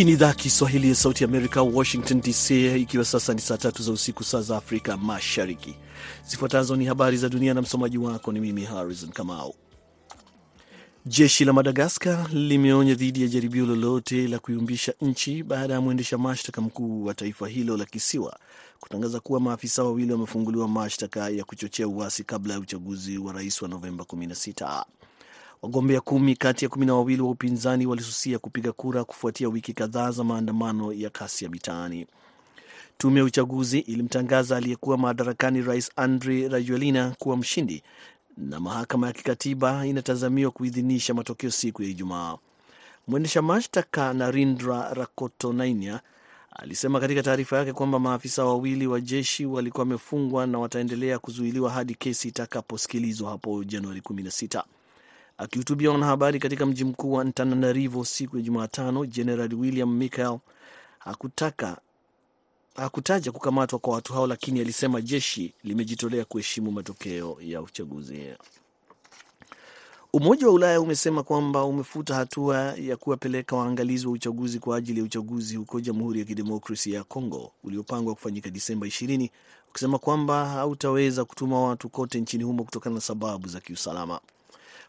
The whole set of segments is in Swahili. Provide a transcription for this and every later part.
Hii ni idhaa Kiswahili ya Sauti Amerika, Washington DC, ikiwa sasa ni saa tatu za usiku, saa za Afrika Mashariki. Zifuatazo ni habari za dunia na msomaji wako ni mimi Harrison Kamau. Jeshi la Madagaskar limeonya dhidi ya jaribio lolote la kuyumbisha nchi baada ya mwendesha mashtaka mkuu wa taifa hilo la kisiwa kutangaza kuwa maafisa wawili wamefunguliwa mashtaka ya kuchochea uasi kabla ya uchaguzi wa rais wa Novemba 16. Wagombea kumi kati ya kumi na wawili wa upinzani walisusia kupiga kura kufuatia wiki kadhaa za maandamano ya kasi ya mitaani. Tume ya uchaguzi ilimtangaza aliyekuwa madarakani Rais Andry Rajoelina kuwa mshindi na mahakama ya kikatiba inatazamiwa kuidhinisha matokeo siku ya Ijumaa. Mwendesha mashtaka Narindra Rakotonainia alisema katika taarifa yake kwamba maafisa wawili wa jeshi walikuwa wamefungwa na wataendelea kuzuiliwa hadi kesi itakaposikilizwa hapo Januari 16. Akihutubia wanahabari katika mji mkuu wa Antananarivo siku ya Jumatano, Jenerali William Michael hakutaka hakutaja kukamatwa kwa watu hao, lakini alisema jeshi limejitolea kuheshimu matokeo ya uchaguzi. Umoja wa Ulaya umesema kwamba umefuta hatua ya kuwapeleka waangalizi wa uchaguzi kwa ajili ya uchaguzi huko Jamhuri ya Kidemokrasia ya Kongo uliopangwa kufanyika Disemba 20 ukisema kwamba hautaweza kutuma watu kote nchini humo kutokana na sababu za kiusalama.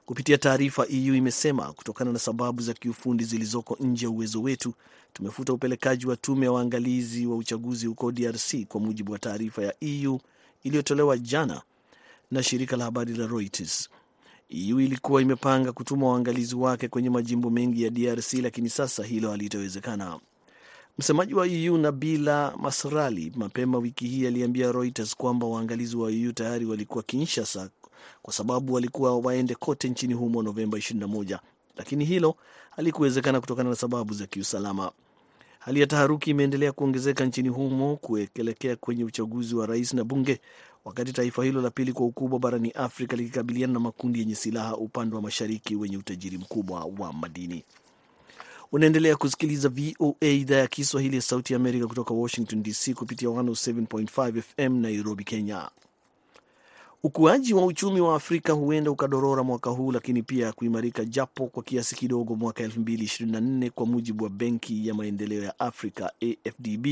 Kupitia taarifa, EU imesema kutokana na sababu za kiufundi zilizoko nje ya uwezo wetu, tumefuta upelekaji wa tume ya waangalizi wa uchaguzi huko DRC, kwa mujibu wa taarifa ya EU iliyotolewa jana na shirika la habari la Reuters. EU ilikuwa imepanga kutuma waangalizi wake kwenye majimbo mengi ya DRC, lakini sasa hilo halitawezekana. Msemaji wa EU Nabila Masrali mapema wiki hii aliambia Reuters kwamba waangalizi wa EU tayari walikuwa Kinshasa kwa sababu walikuwa waende kote nchini humo Novemba 21, lakini hilo halikuwezekana kutokana na sababu za kiusalama. Hali ya taharuki imeendelea kuongezeka nchini humo kuelekea kwenye uchaguzi wa rais na bunge, wakati taifa hilo la pili kwa ukubwa barani Afrika likikabiliana na makundi yenye silaha upande wa mashariki wenye utajiri mkubwa wa madini. Unaendelea kusikiliza VOA idhaa ya Kiswahili ya Sauti ya Amerika kutoka Washington DC kupitia 107.5 FM Nairobi, Kenya. Ukuaji wa uchumi wa Afrika huenda ukadorora mwaka huu, lakini pia kuimarika japo kwa kiasi kidogo mwaka 2024 kwa mujibu wa Benki ya Maendeleo ya Afrika AFDB,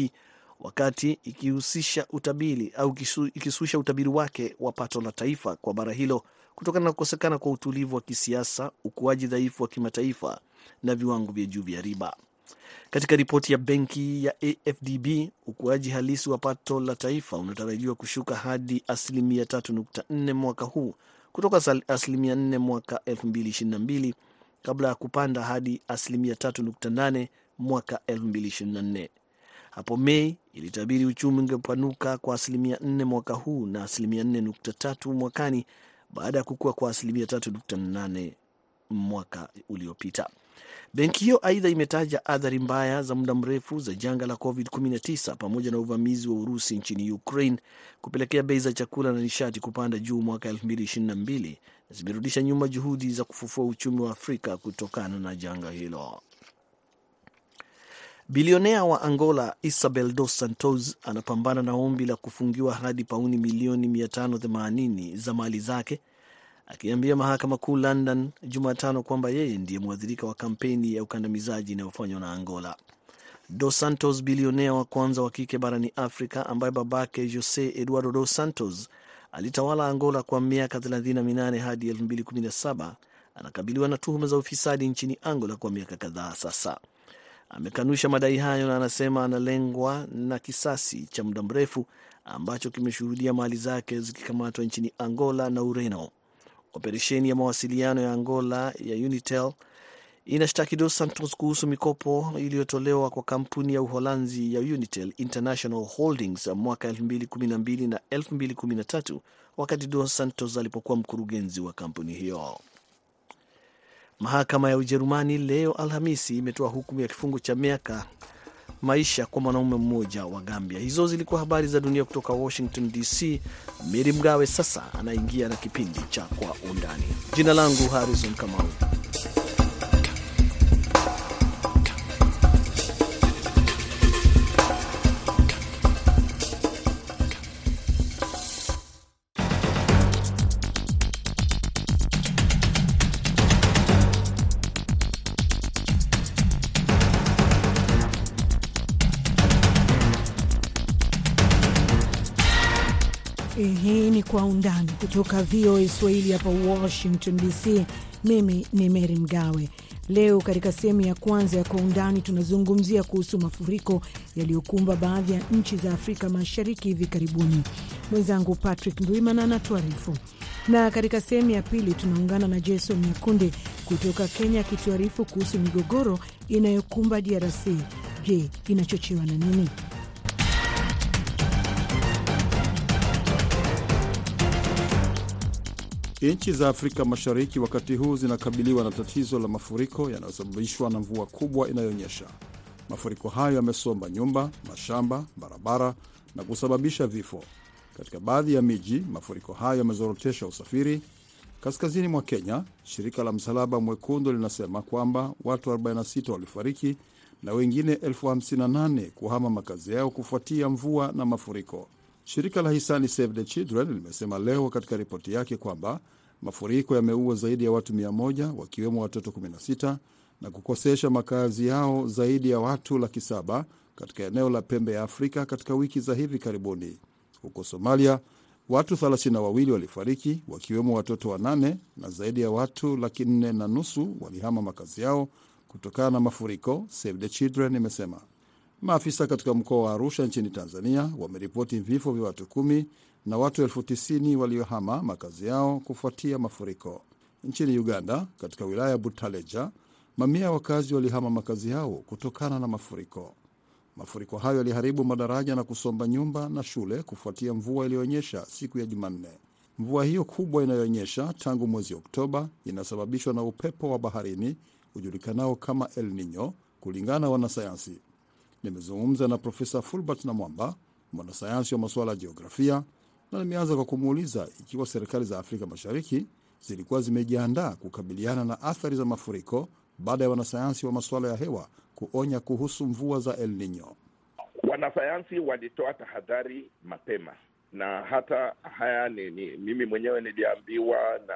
wakati ikihusisha utabiri au ikisusha utabiri wake wa pato la taifa kwa bara hilo kutokana na kukosekana kwa utulivu wa kisiasa, ukuaji dhaifu wa kimataifa na viwango vya juu vya riba. Katika ripoti ya benki ya AFDB, ukuaji halisi wa pato la taifa unatarajiwa kushuka hadi asilimia 3.4 mwaka huu kutoka asilimia 4 mwaka 2022 kabla ya kupanda hadi asilimia 3.8 mwaka 2024. Hapo Mei ilitabiri uchumi ungepanuka kwa asilimia 4 mwaka huu na asilimia 4.3 mwakani baada ya kukua kwa asilimia 3.8 mwaka uliopita. Benki hiyo aidha imetaja athari mbaya za muda mrefu za janga la COVID-19 pamoja na uvamizi wa Urusi nchini Ukraine kupelekea bei za chakula na nishati kupanda juu mwaka 2022 na zimerudisha nyuma juhudi za kufufua uchumi wa Afrika kutokana na janga hilo. Bilionea wa Angola Isabel Dos Santos anapambana na ombi la kufungiwa hadi pauni milioni 580 za mali zake akiambia mahakama kuu London Jumatano kwamba yeye ndiye mwathirika wa kampeni ya ukandamizaji inayofanywa na Angola. Dos Santos, bilionea wa kwanza wa kike barani Afrika ambaye babake Jose Eduardo Dos Santos alitawala Angola kwa miaka 38 hadi 2017, anakabiliwa na tuhuma za ufisadi nchini Angola kwa miaka kadhaa sasa. Amekanusha madai hayo na anasema analengwa na kisasi cha muda mrefu ambacho kimeshuhudia mali zake zikikamatwa nchini Angola na Ureno. Operesheni ya mawasiliano ya Angola ya Unitel inashtaki Dos Santos kuhusu mikopo iliyotolewa kwa kampuni ya Uholanzi ya Unitel International Holdings mwaka 2012 na 2013 wakati Dos Santos alipokuwa mkurugenzi wa kampuni hiyo. Mahakama ya Ujerumani leo Alhamisi imetoa hukumu ya kifungo cha miaka maisha kwa mwanaume mmoja wa Gambia. Hizo zilikuwa habari za dunia kutoka Washington DC. Meri Mgawe sasa anaingia na kipindi cha Kwa Undani. Jina langu Harrison Kamau. Kutoka VOA Swahili hapa Washington DC. Mimi ni Mary Mgawe. Leo katika sehemu ya kwanza ya Kwa Undani tunazungumzia kuhusu mafuriko yaliyokumba baadhi ya nchi za Afrika Mashariki hivi karibuni. Mwenzangu Patrick Ndwimana anatuarifu, na katika sehemu ya pili tunaungana na Jason Nyakundi kutoka Kenya akituarifu kuhusu migogoro inayokumba DRC. Je, inachochewa na nini? Nchi za Afrika Mashariki wakati huu zinakabiliwa na tatizo la mafuriko yanayosababishwa na mvua kubwa inayonyesha. Mafuriko hayo yamesomba nyumba, mashamba, barabara na kusababisha vifo. Katika baadhi ya miji, mafuriko hayo yamezorotesha usafiri. Kaskazini mwa Kenya, shirika la Msalaba Mwekundu linasema kwamba watu 46 walifariki na wengine 58 kuhama makazi yao kufuatia mvua na mafuriko. Shirika la hisani Save the Children limesema leo katika ripoti yake kwamba mafuriko yameua zaidi ya watu 100 wakiwemo watoto 16 na kukosesha makazi yao zaidi ya watu laki saba katika eneo la pembe ya Afrika katika wiki za hivi karibuni. Huko Somalia, watu 32 walifariki wakiwemo watoto wanane na zaidi ya watu laki nne na nusu walihama makazi yao kutokana na mafuriko, Save the Children imesema. Maafisa katika mkoa wa Arusha nchini Tanzania wameripoti vifo vya watu kumi na watu elfu tisini waliohama makazi yao kufuatia mafuriko. Nchini Uganda, katika wilaya ya Butaleja, mamia ya wakazi walihama makazi yao kutokana na mafuriko. Mafuriko hayo yaliharibu madaraja na kusomba nyumba na shule kufuatia mvua iliyoonyesha siku ya Jumanne. Mvua hiyo kubwa inayoonyesha tangu mwezi Oktoba inasababishwa na upepo wa baharini ujulikanao kama El Nino, kulingana na wanasayansi. Nimezungumza na Profesa Fulbert na Mwamba, mwanasayansi wa masuala ya jiografia, na nimeanza kwa kumuuliza ikiwa serikali za Afrika Mashariki zilikuwa zimejiandaa kukabiliana na athari za mafuriko baada ya wanasayansi wa masuala ya hewa kuonya kuhusu mvua za El Nino. Wanasayansi walitoa tahadhari mapema, na hata haya ni, ni mimi mwenyewe niliambiwa na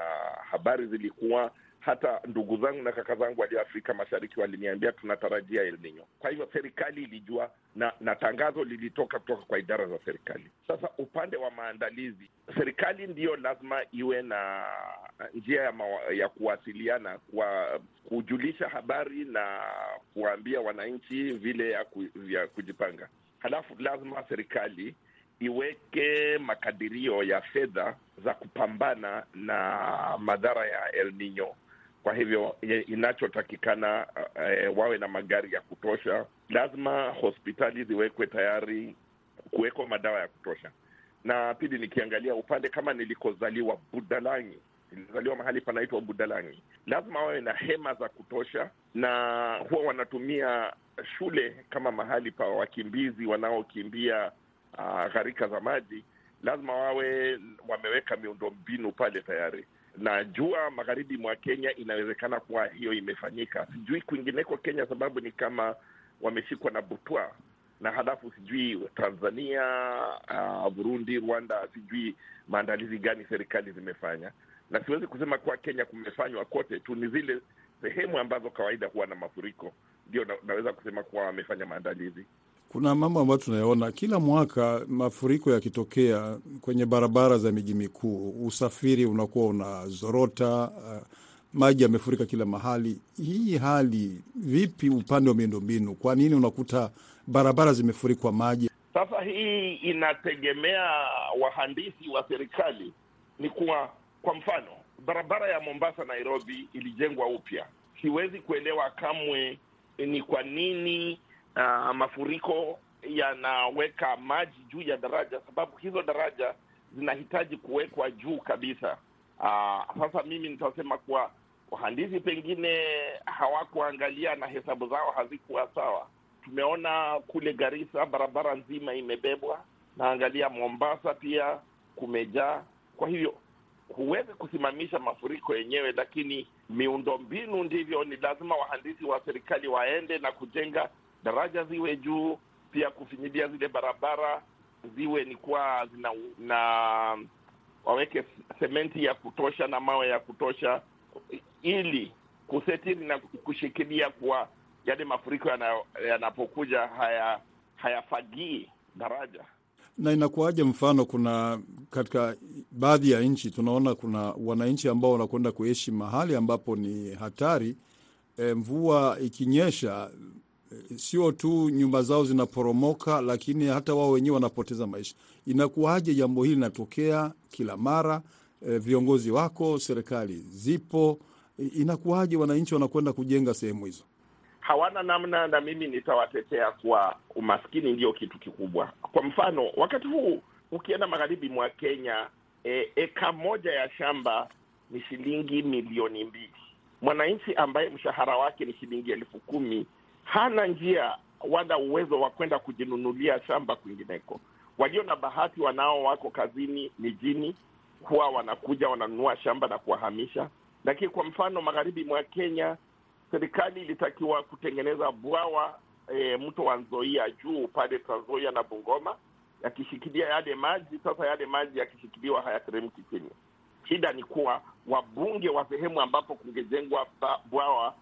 habari zilikuwa hata ndugu zangu na kaka zangu walio Afrika Mashariki waliniambia tunatarajia El. Kwa hivyo serikali ilijua na, na tangazo lilitoka kutoka kwa idara za serikali. Sasa upande wa maandalizi, serikali ndiyo lazima iwe na njia ya, ya kuwasiliana kwa kujulisha habari na kuwaambia wananchi vile ya, ku, ya kujipanga. Halafu lazima serikali iweke makadirio ya fedha za kupambana na madhara ya El Nino. Kwa hivyo inachotakikana e, wawe na magari ya kutosha. Lazima hospitali ziwekwe tayari kuwekwa madawa ya kutosha. Na pili, nikiangalia upande kama nilikozaliwa Budalangi, nilizaliwa mahali panaitwa Budalangi, lazima wawe na hema za kutosha, na huwa wanatumia shule kama mahali pa wakimbizi wanaokimbia uh, gharika za maji. Lazima wawe wameweka miundo mbinu pale tayari Najua magharibi mwa Kenya inawezekana kuwa hiyo imefanyika, sijui kwingineko Kenya, sababu ni kama wameshikwa na butwa, na halafu sijui Tanzania, uh, Burundi, Rwanda, sijui maandalizi gani serikali zimefanya, na siwezi kusema kuwa Kenya kumefanywa kote tu, ni zile sehemu ambazo kawaida huwa na mafuriko. Ndio na, naweza kusema kuwa wamefanya maandalizi. Kuna mambo ambayo tunayaona kila mwaka, mafuriko yakitokea kwenye barabara za miji mikuu, usafiri unakuwa unazorota, uh, maji yamefurika kila mahali. Hii hali vipi upande wa miundombinu? Kwa nini unakuta barabara zimefurikwa maji? Sasa hii inategemea wahandisi wa serikali. Ni kuwa kwa mfano, barabara ya Mombasa Nairobi ilijengwa upya. Siwezi kuelewa kamwe ni kwa nini Uh, mafuriko yanaweka maji juu ya daraja, sababu hizo daraja zinahitaji kuwekwa juu kabisa. Uh, sasa mimi nitasema kuwa wahandisi pengine hawakuangalia na hesabu zao hazikuwa sawa. Tumeona kule Garissa barabara nzima imebebwa, naangalia Mombasa pia kumejaa. Kwa hivyo huwezi kusimamisha mafuriko yenyewe, lakini miundo mbinu ndivyo, ni lazima wahandisi wa serikali waende na kujenga daraja ziwe juu, pia kufinyilia zile barabara ziwe ni kuwa zina na waweke sementi ya kutosha na mawe ya kutosha, ili kusetiri na kushikilia kuwa yale mafuriko yanapokuja haya hayafagii daraja. Na inakuwaje? Mfano, kuna katika baadhi ya nchi tunaona kuna wananchi ambao wanakwenda kuishi mahali ambapo ni hatari. E, mvua ikinyesha sio tu nyumba zao zinaporomoka, lakini hata wao wenyewe wanapoteza maisha. Inakuwaje jambo hili linatokea kila mara? E, viongozi wako, serikali zipo, e, inakuwaje wananchi wanakwenda kujenga sehemu hizo? hawana namna, na mimi nitawatetea kwa umaskini ndio kitu kikubwa. Kwa mfano, wakati huu ukienda magharibi mwa Kenya, e, eka moja ya shamba ni shilingi milioni mbili. Mwananchi ambaye mshahara wake ni shilingi elfu kumi hana njia wala uwezo wa kwenda kujinunulia shamba kwingineko. Walio na bahati, wanao wako kazini mijini, huwa wanakuja wananunua shamba na kuwahamisha. Lakini kwa mfano magharibi mwa Kenya serikali ilitakiwa kutengeneza bwawa e, mto wa Nzoia juu pale Trans Nzoia na Bungoma, yakishikilia yale maji. Sasa yale maji yakishikiliwa hayateremki chini. Shida ni kuwa wabunge wa sehemu ambapo kungejengwa bwawa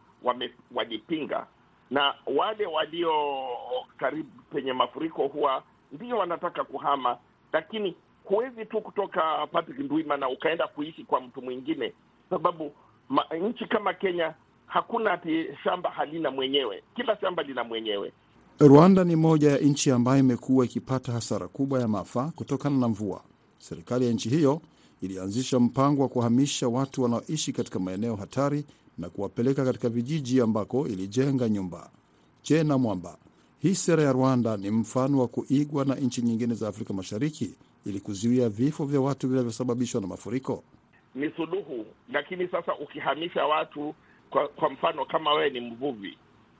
walipinga, na wale walio karibu penye mafuriko huwa ndio wanataka kuhama, lakini huwezi tu kutoka Patrick Ndwimana ukaenda kuishi kwa mtu mwingine, sababu nchi kama Kenya hakuna ati shamba halina mwenyewe, kila shamba lina mwenyewe. Rwanda ni moja ya nchi ambayo imekuwa ikipata hasara kubwa ya maafa kutokana na mvua. Serikali ya nchi hiyo ilianzisha mpango wa kuhamisha watu wanaoishi katika maeneo hatari na kuwapeleka katika vijiji ambako ilijenga nyumba. Je, na mwamba hii sera ya Rwanda ni mfano wa kuigwa na nchi nyingine za Afrika Mashariki ili kuzuia vifo vya watu vinavyosababishwa na mafuriko? Ni suluhu, lakini sasa ukihamisha watu kwa, kwa mfano kama wewe ni mvuvi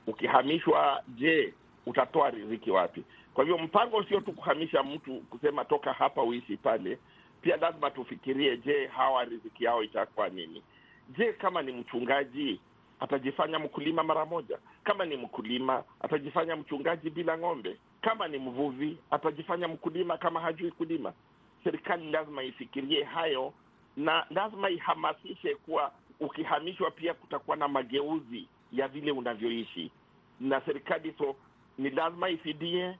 ukihamishwa, je, utatoa riziki wapi? Kwa hivyo mpango sio tu kuhamisha mtu kusema toka hapa uishi pale, pia lazima tufikirie, je, hawa riziki yao itakuwa nini? Je, kama ni mchungaji atajifanya mkulima mara moja? Kama ni mkulima atajifanya mchungaji bila ng'ombe? Kama ni mvuvi atajifanya mkulima kama hajui kulima? Serikali lazima ifikirie hayo na lazima ihamasishe kuwa ukihamishwa pia kutakuwa na mageuzi ya vile unavyoishi, na serikali so ni lazima ifidie,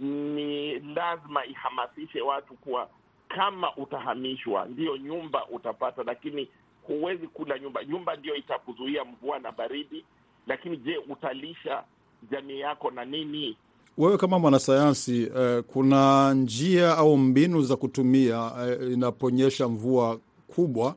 ni lazima ihamasishe watu kuwa kama utahamishwa, ndiyo nyumba utapata, lakini huwezi kula nyumba. Nyumba ndiyo itakuzuia mvua na baridi, lakini je, utalisha jamii yako na nini? Wewe kama mwanasayansi eh, kuna njia au mbinu za kutumia eh, inaponyesha mvua kubwa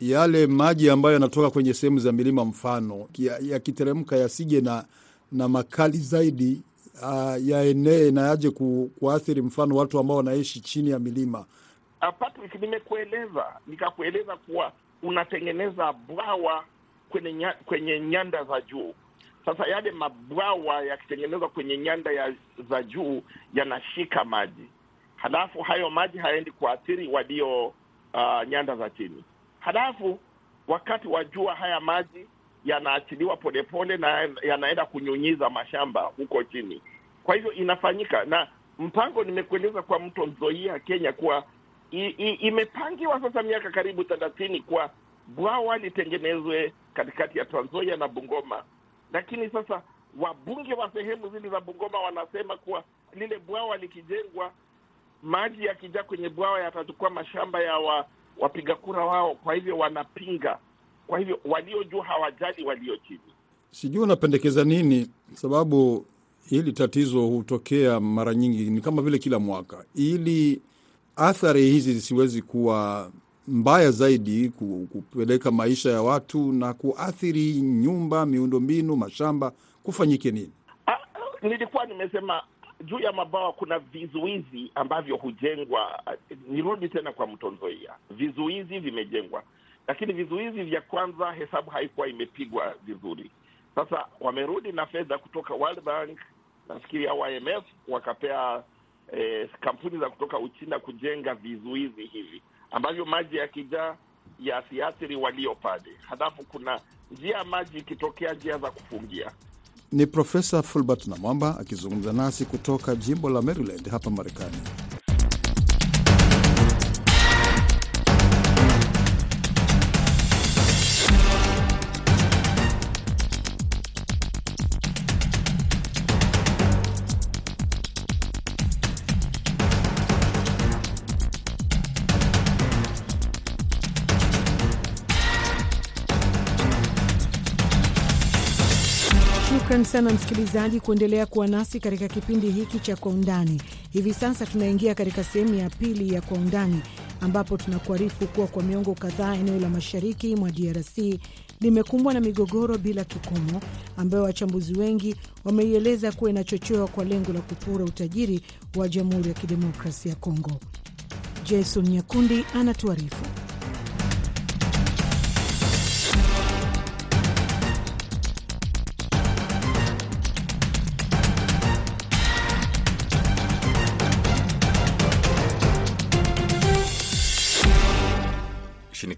yale maji ambayo yanatoka kwenye sehemu za milima mfano yakiteremka ya yasije na, na makali zaidi uh, yaenee na yaje ku, kuathiri mfano watu ambao wanaishi chini ya milima. Patrick, nimekueleza nikakueleza kuwa unatengeneza bwawa kwenye, nya, kwenye nyanda za juu. Sasa yale mabwawa yakitengenezwa kwenye nyanda ya, za juu yanashika maji, halafu hayo maji hayaendi kuathiri walio uh, nyanda za chini halafu wakati wa jua haya maji yanaachiliwa polepole na yanaenda kunyunyiza mashamba huko chini. Kwa hivyo inafanyika na mpango, nimekueleza kwa mto Nzoia Kenya kuwa imepangiwa sasa miaka karibu thelathini kwa bwawa litengenezwe katikati ya Trans na Bungoma, lakini sasa wabunge wa sehemu zile za Bungoma wanasema kuwa lile bwawa likijengwa, maji yakijaa kwenye bwawa yatachukua mashamba ya wa wapiga kura wao, kwa hivyo wanapinga. Kwa hivyo walio juu hawajali walio chini. Sijui unapendekeza nini, sababu hili tatizo hutokea mara nyingi, ni kama vile kila mwaka, ili athari hizi zisiwezi kuwa mbaya zaidi, kupeleka maisha ya watu na kuathiri nyumba, miundombinu, mashamba, kufanyike nini? Ah, nilikuwa nimesema juu ya mabawa kuna vizuizi ambavyo hujengwa. Nirudi tena kwa mto Nzoia, vizuizi vimejengwa, lakini vizuizi vya kwanza hesabu haikuwa imepigwa vizuri. Sasa wamerudi na fedha kutoka World Bank, nafikiri au IMF, wakapea eh, kampuni za kutoka Uchina kujenga vizuizi hivi ambavyo maji yakijaa yasiathiri walio pale. Halafu kuna njia ya maji ikitokea, njia za kufungia ni Profesa Fulbert Namwamba akizungumza nasi kutoka jimbo la Maryland hapa Marekani. Sana msikilizaji kuendelea kuwa nasi katika kipindi hiki cha Kwa Undani. Hivi sasa tunaingia katika sehemu ya pili ya Kwa Undani, ambapo tunakuarifu kuwa kwa miongo kadhaa eneo la mashariki mwa DRC limekumbwa na migogoro bila kikomo, ambayo wachambuzi wengi wameieleza kuwa inachochewa kwa lengo la kupora utajiri wa Jamhuri ya Kidemokrasia ya Kongo. Jason Nyakundi anatuarifu.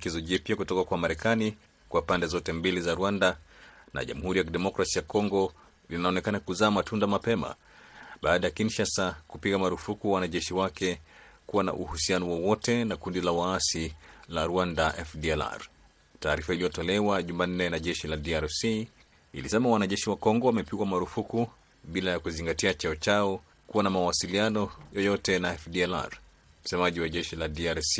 Shinikizo jipya kutoka kwa Marekani kwa pande zote mbili za Rwanda na Jamhuri ya Kidemokrasi ya Kongo linaonekana kuzaa matunda mapema baada ya Kinshasa kupiga marufuku wanajeshi wake kuwa na uhusiano wowote na kundi la waasi la Rwanda FDLR. Taarifa iliyotolewa Jumanne na jeshi la DRC ilisema wanajeshi wa Kongo wamepigwa marufuku bila ya kuzingatia cheo chao kuwa na mawasiliano yoyote na FDLR. Msemaji wa jeshi la DRC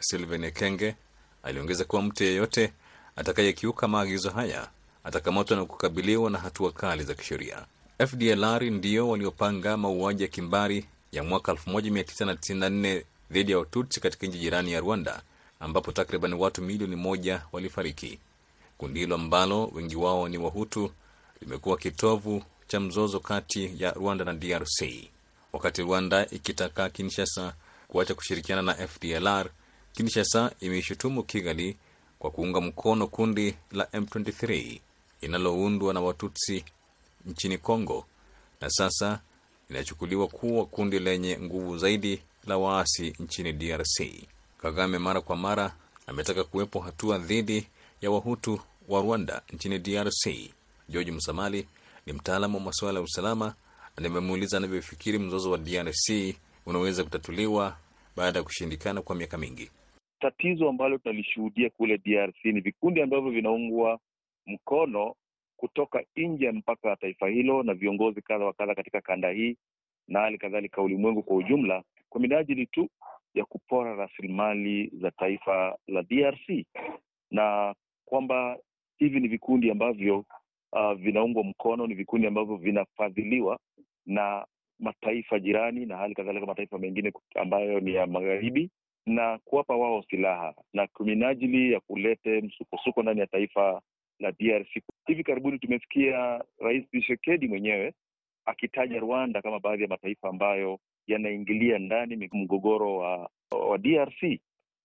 Sylvain Ekenge aliongeza kuwa mtu yeyote atakayekiuka maagizo haya atakamatwa na kukabiliwa na hatua kali za kisheria. FDLR ndio waliopanga mauaji ya kimbari ya mwaka 1994 dhidi ya Watutsi katika nchi jirani ya Rwanda, ambapo takriban watu milioni moja walifariki. Kundi hilo ambalo wengi wao ni Wahutu limekuwa kitovu cha mzozo kati ya Rwanda na DRC. Wakati Rwanda ikitaka Kinshasa kuacha kushirikiana na FDLR, Kinshasa imeishutumu Kigali kwa kuunga mkono kundi la M23 linaloundwa na Watutsi nchini Kongo na sasa linachukuliwa kuwa kundi lenye nguvu zaidi la waasi nchini DRC. Kagame mara kwa mara ametaka kuwepo hatua dhidi ya Wahutu wa Rwanda nchini DRC. George Msamali ni mtaalamu wa masuala ya usalama na nimemuuliza anavyofikiri mzozo wa DRC unaweza kutatuliwa baada ya kushindikana kwa miaka mingi. Tatizo ambalo tunalishuhudia kule DRC ni vikundi ambavyo vinaungwa mkono kutoka nje ya mpaka wa taifa hilo na viongozi kadha wa kadha katika kanda hii na hali kadhalika ulimwengu kwa ujumla, kwa minajili tu ya kupora rasilimali za taifa la DRC, na kwamba hivi ni vikundi ambavyo uh, vinaungwa mkono, ni vikundi ambavyo vinafadhiliwa na mataifa jirani na hali kadhalika mataifa mengine ambayo ni ya magharibi na kuwapa wao silaha na kwa minajili ya kulete msukosuko ndani ya taifa la DRC. Hivi karibuni tumesikia Rais Tshisekedi mwenyewe akitaja Rwanda kama baadhi ya mataifa ambayo yanaingilia ndani mgogoro wa, wa DRC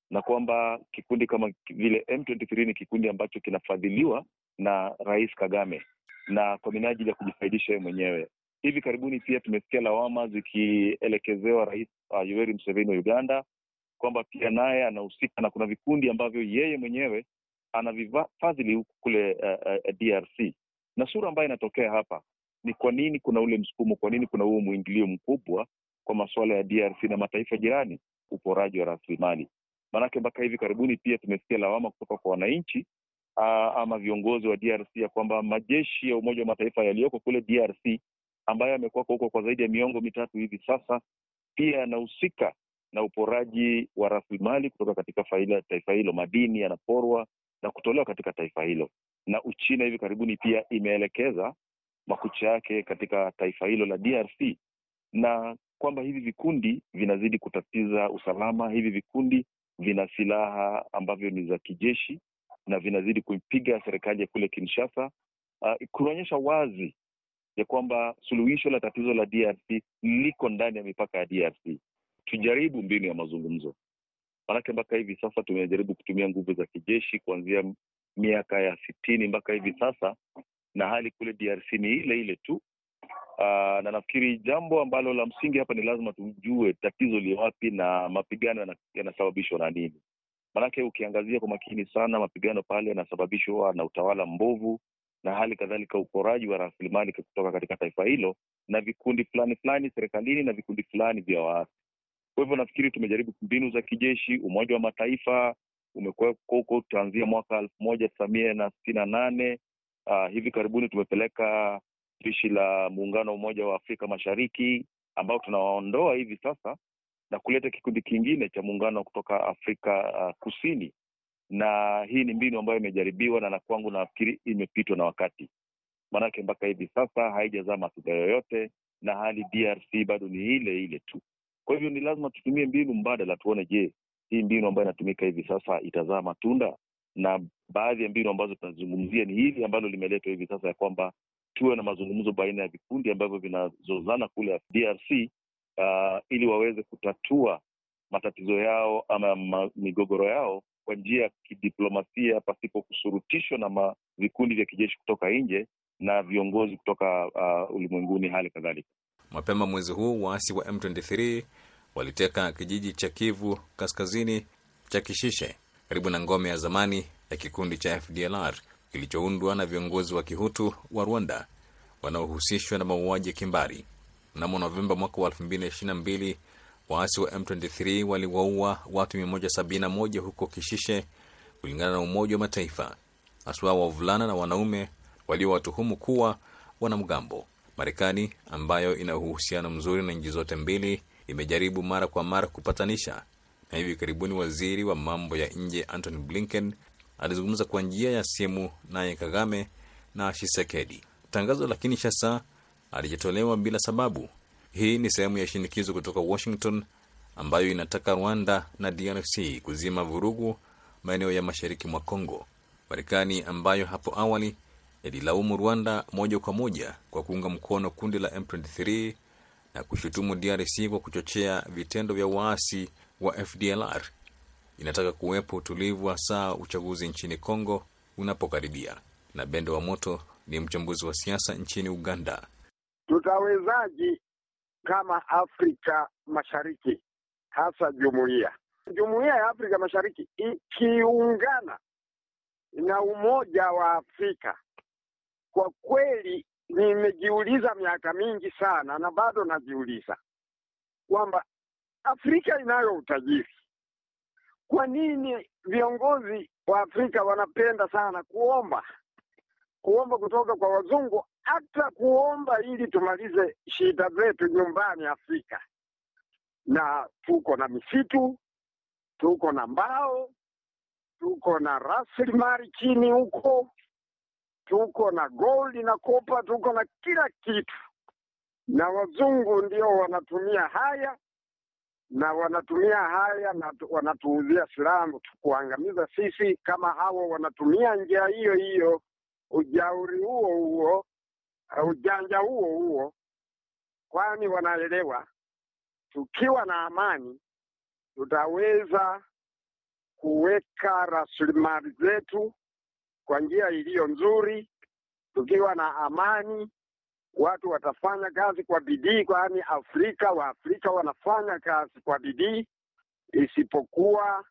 na kwamba kikundi kama vile M23 ni kikundi ambacho kinafadhiliwa na Rais Kagame na kwa minajili ya kujifaidisha yeye mwenyewe. Hivi karibuni pia tumesikia lawama zikielekezewa Rais uh, Yoweri Museveni wa Uganda kwamba pia naye anahusika na kuna vikundi ambavyo yeye mwenyewe anavifadhili huku kule uh, uh, DRC. Na sura ambayo inatokea hapa ni kwa nini kuna ule msukumo, kwa nini kuna huo mwingilio mkubwa kwa masuala ya DRC na mataifa jirani, uporaji wa rasilimali. Maanake mpaka hivi karibuni pia tumesikia lawama kutoka kwa wananchi uh, ama viongozi wa DRC ya kwamba majeshi ya Umoja wa Mataifa yaliyoko kule DRC ambayo yamekuwako huko kwa zaidi ya miongo mitatu hivi sasa pia yanahusika na uporaji wa rasilimali kutoka katika faila taifa hilo. Madini yanaporwa na kutolewa katika taifa hilo, na Uchina hivi karibuni pia imeelekeza makucha yake katika taifa hilo la DRC, na kwamba hivi vikundi vinazidi kutatiza usalama. Hivi vikundi vina silaha ambavyo ni za kijeshi na vinazidi kuipiga serikali ya kule Kinshasa, uh, kunaonyesha wazi ya kwamba suluhisho la tatizo la DRC liko ndani ya mipaka ya DRC. Tujaribu mbinu ya mazungumzo, manake mpaka hivi sasa tumejaribu kutumia nguvu za kijeshi kuanzia miaka ya sitini mpaka hivi sasa, na hali kule DRC ni ile ile tu. Aa, na nafikiri jambo ambalo la msingi hapa ni lazima tujue tatizo li wapi na mapigano yanasababishwa na nini. Manake ukiangazia kwa makini sana, mapigano pale yanasababishwa na utawala mbovu na hali kadhalika uporaji wa rasilimali kutoka katika taifa hilo na vikundi fulani fulani serikalini na vikundi fulani vya waasi. Kwa hivyo nafikiri tumejaribu mbinu za kijeshi. Umoja wa Mataifa umekuwa huko tanzia mwaka elfu moja tisa mia na sitini na nane. Uh, hivi karibuni tumepeleka jeshi la muungano wa Umoja wa Afrika Mashariki ambao tunawaondoa hivi sasa na kuleta kikundi kingine cha muungano kutoka Afrika uh, Kusini na hii ni mbinu ambayo imejaribiwa na na nafikiri imepitwa na wakati. maanake mpaka hivi sasa haijazaa matunda yoyote, na hali DRC bado ni ile ile tu. Kwa hivyo ni lazima tutumie mbinu mbadala, tuone, je, hii mbinu ambayo inatumika hivi sasa itazaa matunda? Na baadhi ya mbinu ambazo tunazungumzia ni hili ambalo limeletwa hivi sasa, ya kwamba tuwe na mazungumzo baina ya vikundi ambavyo vinazozana kule DRC uh, ili waweze kutatua matatizo yao ama ma, migogoro yao kwa njia ya kidiplomasia pasipo kushurutishwa na ma, vikundi vya kijeshi kutoka nje na viongozi kutoka uh, ulimwenguni hali kadhalika. Mapema mwezi huu waasi wa M23 waliteka kijiji cha Kivu kaskazini cha Kishishe karibu na ngome ya zamani ya kikundi cha FDLR kilichoundwa na viongozi wa Kihutu wa Rwanda wanaohusishwa na mauaji ya kimbari. Mnamo Novemba mwaka wa 2022 waasi wa M23 waliwaua watu 171 huko Kishishe, kulingana na Umoja wa Mataifa, haswa wavulana na wanaume waliowatuhumu kuwa wanamgambo. Marekani ambayo ina uhusiano mzuri na nchi zote mbili imejaribu mara kwa mara kupatanisha, na hivi karibuni waziri wa mambo ya nje Antony Blinken alizungumza kwa njia ya simu naye Kagame na Shisekedi. Tangazo la Kinshasa alijitolewa bila sababu. Hii ni sehemu ya shinikizo kutoka Washington ambayo inataka Rwanda na DRC kuzima vurugu maeneo ya mashariki mwa Kongo. Marekani ambayo hapo awali ililaumu Rwanda moja kwa moja kwa kuunga mkono kundi la M23 na kushutumu DRC kwa kuchochea vitendo vya waasi wa FDLR inataka kuwepo utulivu, hasa uchaguzi nchini Kongo unapokaribia. Na Bendo wa Moto ni mchambuzi wa siasa nchini Uganda. Tutawezaji kama Afrika Mashariki, hasa jumuiya jumuiya ya Afrika Mashariki ikiungana na Umoja wa Afrika, kwa kweli nimejiuliza miaka mingi sana na bado najiuliza kwamba Afrika inayo utajiri. Kwa nini viongozi wa Afrika wanapenda sana kuomba kuomba kutoka kwa wazungu, hata kuomba ili tumalize shida zetu nyumbani Afrika? Na tuko na misitu, tuko na mbao, tuko na rasilimali chini huko, tuko na gold na kopa, tuko na kila kitu, na wazungu ndio wanatumia haya na wanatumia haya na wanatuuzia silaha kuangamiza sisi. Kama hao wanatumia njia hiyo hiyo, ujauri huo huo, ujanja huo huo, kwani wanaelewa? Tukiwa na amani tutaweza kuweka rasilimali zetu kwa njia iliyo nzuri. Tukiwa na amani watu watafanya kazi kwa bidii, kwani Afrika Waafrika wanafanya kazi kwa bidii, isipokuwa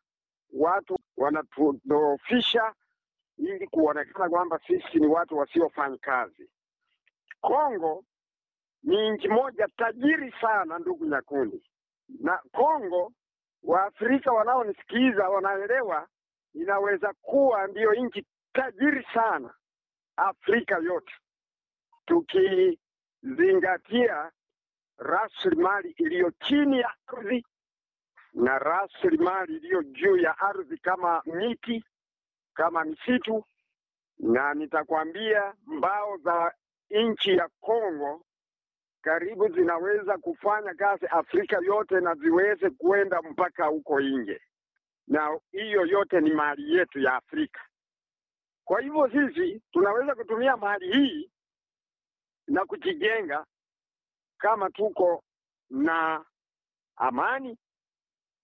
watu wanatudhoofisha ili kuonekana kwamba sisi ni watu wasiofanya kazi. Kongo ni nchi moja tajiri sana, ndugu Nyakundi, na Kongo Waafrika wanaonisikiza wanaelewa, inaweza kuwa ndiyo nchi tajiri sana Afrika yote tukizingatia rasilimali iliyo chini ya ardhi na rasilimali iliyo juu ya ardhi kama miti, kama misitu, na nitakwambia mbao za nchi ya Kongo karibu zinaweza kufanya kazi Afrika yote na ziweze kuenda mpaka huko nje, na hiyo yote ni mali yetu ya Afrika. Kwa hivyo sisi tunaweza kutumia mali hii na kujijenga kama tuko na amani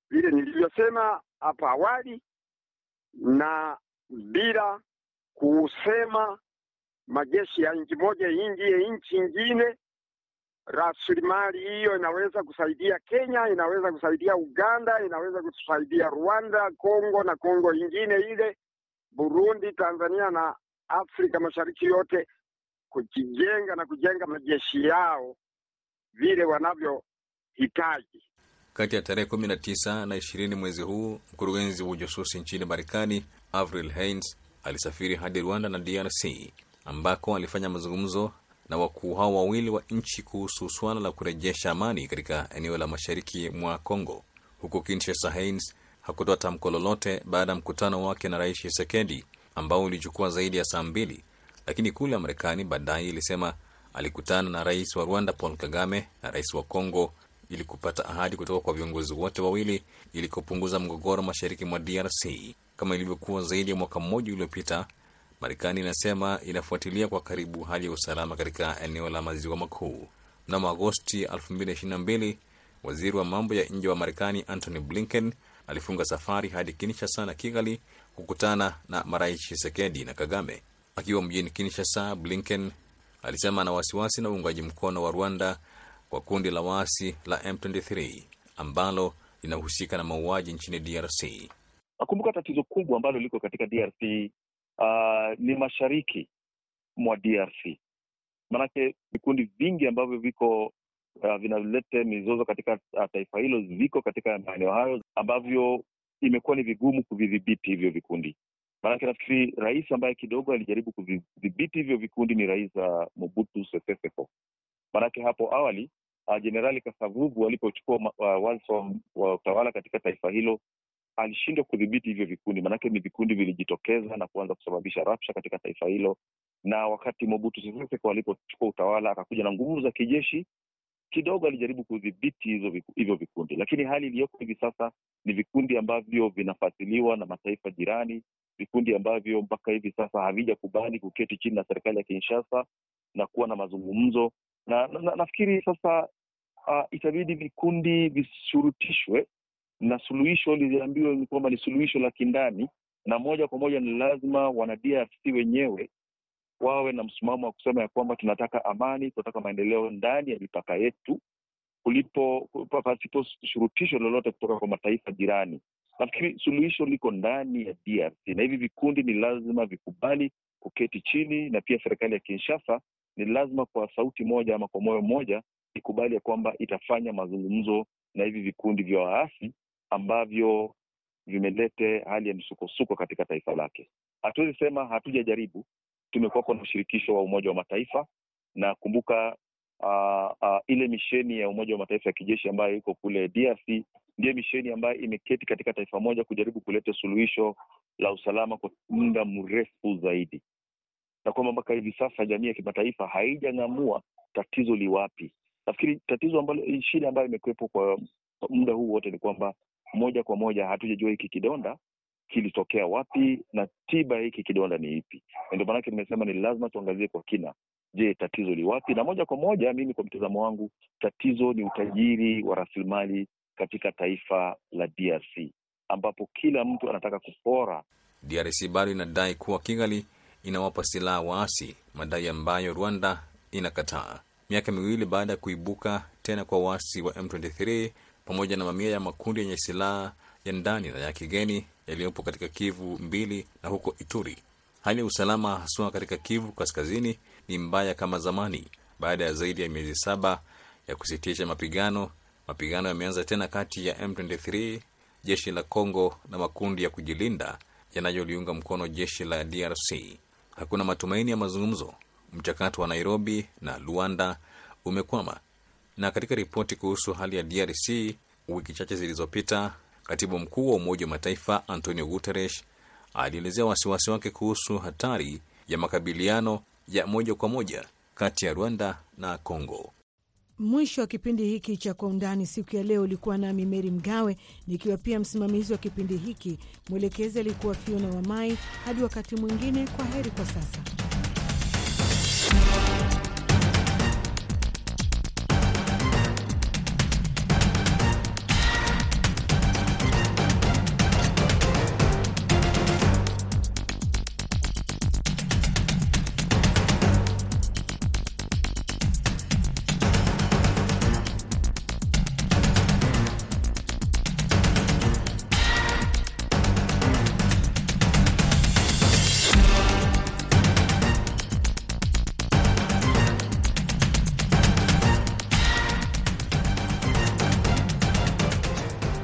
vile nilivyosema hapo awali, na bila kusema majeshi ya nchi moja ingie nchi ingine. Rasilimali hiyo inaweza kusaidia Kenya, inaweza kusaidia Uganda, inaweza kusaidia Rwanda, Kongo na Kongo ingine ile, Burundi, Tanzania na Afrika Mashariki yote kujijenga na kujenga majeshi yao vile wanavyohitaji. Kati ya tarehe kumi na tisa na ishirini mwezi huu, mkurugenzi wa ujasusi nchini Marekani Avril Haines alisafiri hadi Rwanda na DRC ambako alifanya mazungumzo na wakuu hao wawili wa nchi kuhusu suala la kurejesha amani katika eneo la mashariki mwa Congo. Huko Kinshasa, Haines hakutoa tamko lolote baada ya mkutano wake na Rais Tshisekedi ambao ulichukua zaidi ya saa mbili lakini ikulu ya Marekani baadaye ilisema alikutana na rais wa Rwanda Paul Kagame na rais wa Kongo ili kupata ahadi kutoka kwa viongozi wote wawili ili kupunguza mgogoro mashariki mwa DRC. Kama ilivyokuwa zaidi ya mwaka mmoja uliopita, Marekani inasema inafuatilia kwa karibu hali ya usalama katika eneo la maziwa makuu. Mnamo Agosti 2022 waziri wa mambo ya nje wa Marekani Antony Blinken alifunga safari hadi Kinshasa na Kigali kukutana na marais Tshisekedi na Kagame. Akiwa mjini Kinshasa, Blinken alisema ana wasiwasi na uungaji mkono wa Rwanda kwa kundi la waasi la M23 ambalo linahusika na mauaji nchini DRC. Nakumbuka tatizo kubwa ambalo liko katika DRC uh, ni mashariki mwa DRC, maanake vikundi vingi ambavyo viko uh, vinaleta mizozo katika uh, taifa hilo ziko katika maeneo hayo ambavyo imekuwa ni vigumu kuvidhibiti hivyo vikundi. Maanake nafikiri rais ambaye kidogo alijaribu kuvidhibiti hivyo vikundi ni rais uh, Mobutu Sese. Maanake hapo awali jenerali uh, Kasavubu alipochukua uh, wadhifa wa utawala katika taifa hilo alishindwa kudhibiti hivyo vikundi, maanake ni vikundi vilijitokeza na kuanza kusababisha rapsha katika taifa hilo. Na wakati Mobutu Sese alipochukua utawala akakuja na nguvu za kijeshi, kidogo alijaribu kudhibiti hivyo vikundi, lakini hali iliyoko hivi sasa ni vikundi ambavyo vinafuatiliwa na mataifa jirani, vikundi ambavyo mpaka hivi sasa havijakubali kuketi chini na serikali ya Kinshasa na kuwa na mazungumzo. Na, na, na nafikiri sasa uh, itabidi vikundi vishurutishwe na suluhisho liliambiwa ni kwamba ni suluhisho la kindani, na moja kwa moja ni lazima wana DRC wenyewe wawe na msimamo wa kusema ya kwamba tunataka amani, tunataka maendeleo ndani ya mipaka yetu, kulipo pasipo shurutisho lolote kutoka kwa mataifa jirani. Nafikiri suluhisho liko ndani ya DRC na hivi vikundi ni lazima vikubali kuketi chini, na pia serikali ya Kinshasa ni lazima kwa sauti moja ama kwa moyo mmoja ikubali ya kwamba itafanya mazungumzo na hivi vikundi vya waasi ambavyo vimelete hali ya msukosuko katika taifa lake. Hatuwezi sema hatujajaribu. Tumekuwako na ushirikisho wa Umoja wa Mataifa na kumbuka, uh, uh, ile misheni ya Umoja wa Mataifa ya kijeshi ambayo iko kule DRC ndiyo misheni ambayo imeketi katika taifa moja kujaribu kuleta suluhisho la usalama kwa muda mrefu zaidi, na kwamba mpaka hivi sasa jamii ya kimataifa haijang'amua tatizo liwapi. Nafikiri tatizo ambalo, shida ambayo imekuwepo kwa muda huu wote ni kwamba moja kwa moja hatujajua hiki kidonda kilitokea wapi na tiba hiki kidonda ni ipi. Ndio maanake nimesema ni lazima tuangazie kwa kina, je, tatizo li wapi? Na moja kwa moja, mimi kwa mtazamo wangu, tatizo ni utajiri wa rasilimali katika taifa la DRC ambapo kila mtu anataka kupora. DRC bado inadai kuwa Kigali inawapa silaha waasi, madai ambayo Rwanda inakataa. Miaka miwili baada ya kuibuka tena kwa waasi wa M23 pamoja na mamia ya makundi yenye silaha ya ndani na ya kigeni yaliyopo katika Kivu mbili na huko Ituri, hali ya usalama haswa katika Kivu kaskazini ni mbaya kama zamani. Baada ya zaidi ya miezi saba ya kusitisha mapigano, mapigano yameanza tena kati ya M23, jeshi la Congo na makundi ya kujilinda yanayoliunga mkono jeshi la DRC. Hakuna matumaini ya mazungumzo. Mchakato wa Nairobi na Luanda umekwama. Na katika ripoti kuhusu hali ya DRC wiki chache zilizopita, katibu mkuu wa Umoja wa Mataifa Antonio Guterres alielezea wasiwasi wake kuhusu hatari ya makabiliano ya moja kwa moja kati ya Rwanda na Congo. Mwisho wa kipindi hiki cha Kwa Undani siku ya leo ulikuwa nami Meri Mgawe nikiwa pia msimamizi wa kipindi hiki. Mwelekezi alikuwa Fiona Wamai. Hadi wakati mwingine, kwa heri kwa sasa.